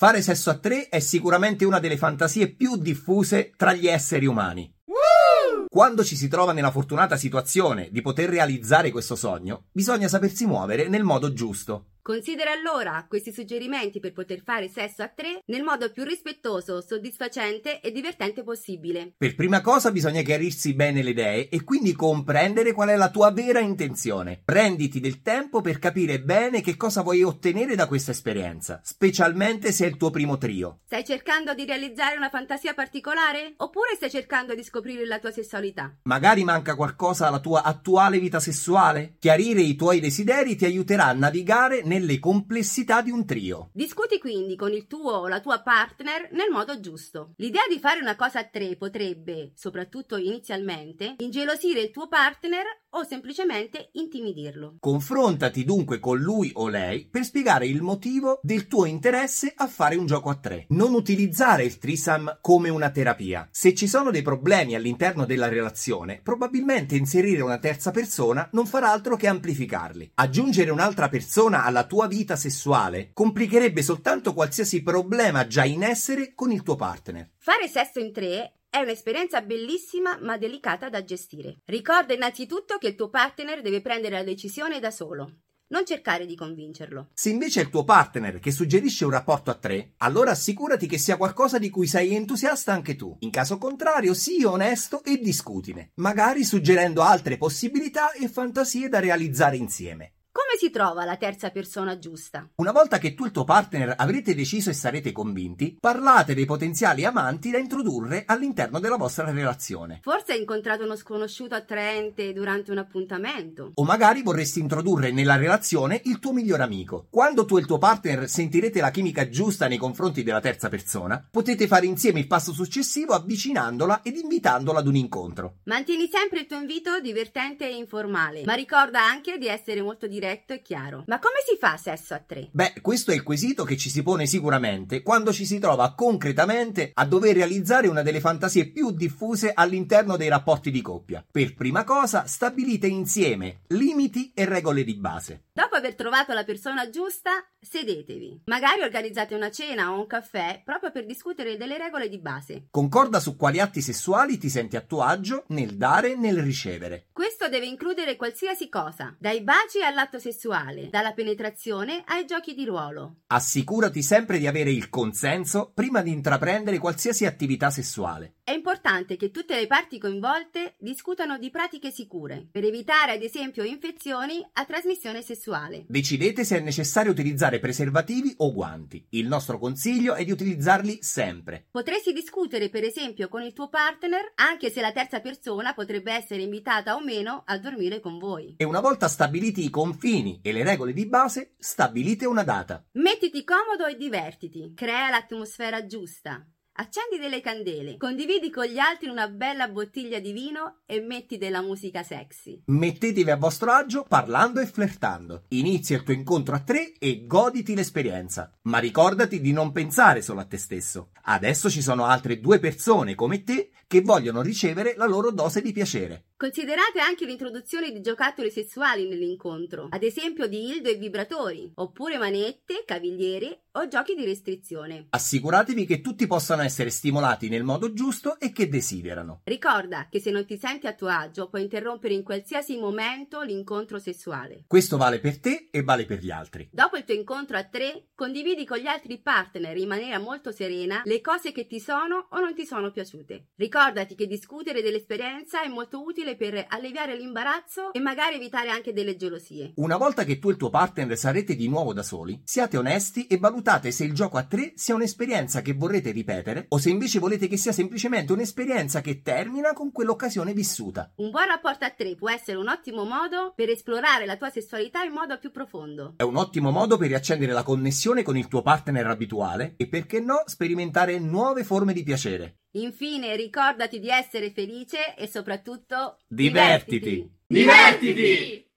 Fare sesso a tre è sicuramente una delle fantasie più diffuse tra gli esseri umani. Quando ci si trova nella fortunata situazione di poter realizzare questo sogno, bisogna sapersi muovere nel modo giusto. Considera allora questi suggerimenti per poter fare sesso a tre nel modo più rispettoso, soddisfacente e divertente possibile. Per prima cosa bisogna chiarirsi bene le idee e quindi comprendere qual è la tua vera intenzione. Prenditi del tempo per capire bene che cosa vuoi ottenere da questa esperienza, specialmente se è il tuo primo trio. Stai cercando di realizzare una fantasia particolare? Oppure stai cercando di scoprire la tua sessualità? Magari manca qualcosa alla tua attuale vita sessuale? Chiarire i tuoi desideri ti aiuterà a navigare nel nelle complessità di un trio. Discuti quindi con il tuo o la tua partner nel modo giusto. L'idea di fare una cosa a tre potrebbe, soprattutto inizialmente, ingelosire il tuo partner o semplicemente intimidirlo. Confrontati dunque con lui o lei per spiegare il motivo del tuo interesse a fare un gioco a tre. Non utilizzare il trisam come una terapia. Se ci sono dei problemi all'interno della relazione, probabilmente inserire una terza persona non farà altro che amplificarli. Aggiungere un'altra persona alla tua vita sessuale complicherebbe soltanto qualsiasi problema già in essere con il tuo partner. Fare sesso in tre è un'esperienza bellissima ma delicata da gestire. Ricorda innanzitutto che il tuo partner deve prendere la decisione da solo. Non cercare di convincerlo. Se invece è il tuo partner che suggerisce un rapporto a tre, allora assicurati che sia qualcosa di cui sei entusiasta anche tu. In caso contrario, sii onesto e discutine, magari suggerendo altre possibilità e fantasie da realizzare insieme. Come si trova la terza persona giusta? Una volta che tu e il tuo partner avrete deciso e sarete convinti, parlate dei potenziali amanti da introdurre all'interno della vostra relazione. Forse hai incontrato uno sconosciuto attraente durante un appuntamento. O magari vorresti introdurre nella relazione il tuo migliore amico. Quando tu e il tuo partner sentirete la chimica giusta nei confronti della terza persona, potete fare insieme il passo successivo avvicinandola ed invitandola ad un incontro. Mantieni sempre il tuo invito divertente e informale, ma ricorda anche di essere molto diretto diretto e chiaro. Ma come si fa sesso a tre? Beh, questo è il quesito che ci si pone sicuramente quando ci si trova concretamente a dover realizzare una delle fantasie più diffuse all'interno dei rapporti di coppia. Per prima cosa, stabilite insieme limiti e regole di base. Dopo aver trovato la persona giusta, sedetevi. Magari organizzate una cena o un caffè proprio per discutere delle regole di base. Concorda su quali atti sessuali ti senti a tuo agio nel dare e nel ricevere. Questo deve includere qualsiasi cosa, dai baci all'atto l'atto sessuale, dalla penetrazione ai giochi di ruolo. Assicurati sempre di avere il consenso prima di intraprendere qualsiasi attività sessuale. È importante che tutte le parti coinvolte discutano di pratiche sicure, per evitare ad esempio infezioni a trasmissione sessuale. Decidete se è necessario utilizzare preservativi o guanti. Il nostro consiglio è di utilizzarli sempre. Potresti discutere per esempio con il tuo partner anche se la terza persona potrebbe essere invitata o meno a dormire con voi. E una volta stabiliti i confini e le regole di base, stabilite una data. Mettiti comodo e divertiti. Crea l'atmosfera giusta. Accendi delle candele, condividi con gli altri una bella bottiglia di vino e metti della musica sexy. Mettetevi a vostro agio parlando e flirtando. Inizia il tuo incontro a tre e goditi l'esperienza. Ma ricordati di non pensare solo a te stesso. Adesso ci sono altre due persone come te che vogliono ricevere la loro dose di piacere. Considerate anche l'introduzione di giocattoli sessuali nell'incontro, ad esempio di ildo e vibratori, oppure manette, cavigliere o giochi di restrizione. Assicuratevi che tutti possano essere stimolati nel modo giusto e che desiderano. Ricorda che se non ti senti a tuo agio puoi interrompere in qualsiasi momento l'incontro sessuale. Questo vale per te e vale per gli altri. Dopo il tuo incontro a tre, condividi con gli altri partner in maniera molto serena le cose che ti sono o non ti sono piaciute. Ricordati che discutere dell'esperienza è molto utile utile per alleviare l'imbarazzo e magari evitare anche delle gelosie. Una volta che tu e il tuo partner sarete di nuovo da soli, siate onesti e valutate se il gioco a tre sia un'esperienza che vorrete ripetere o se invece volete che sia semplicemente un'esperienza che termina con quell'occasione vissuta. Un buon rapporto a tre può essere un ottimo modo per esplorare la tua sessualità in modo più profondo. È un ottimo modo per riaccendere la connessione con il tuo partner abituale e perché no sperimentare nuove forme di piacere. Infine, ricordati di essere felice e soprattutto divertiti. divertiti. divertiti.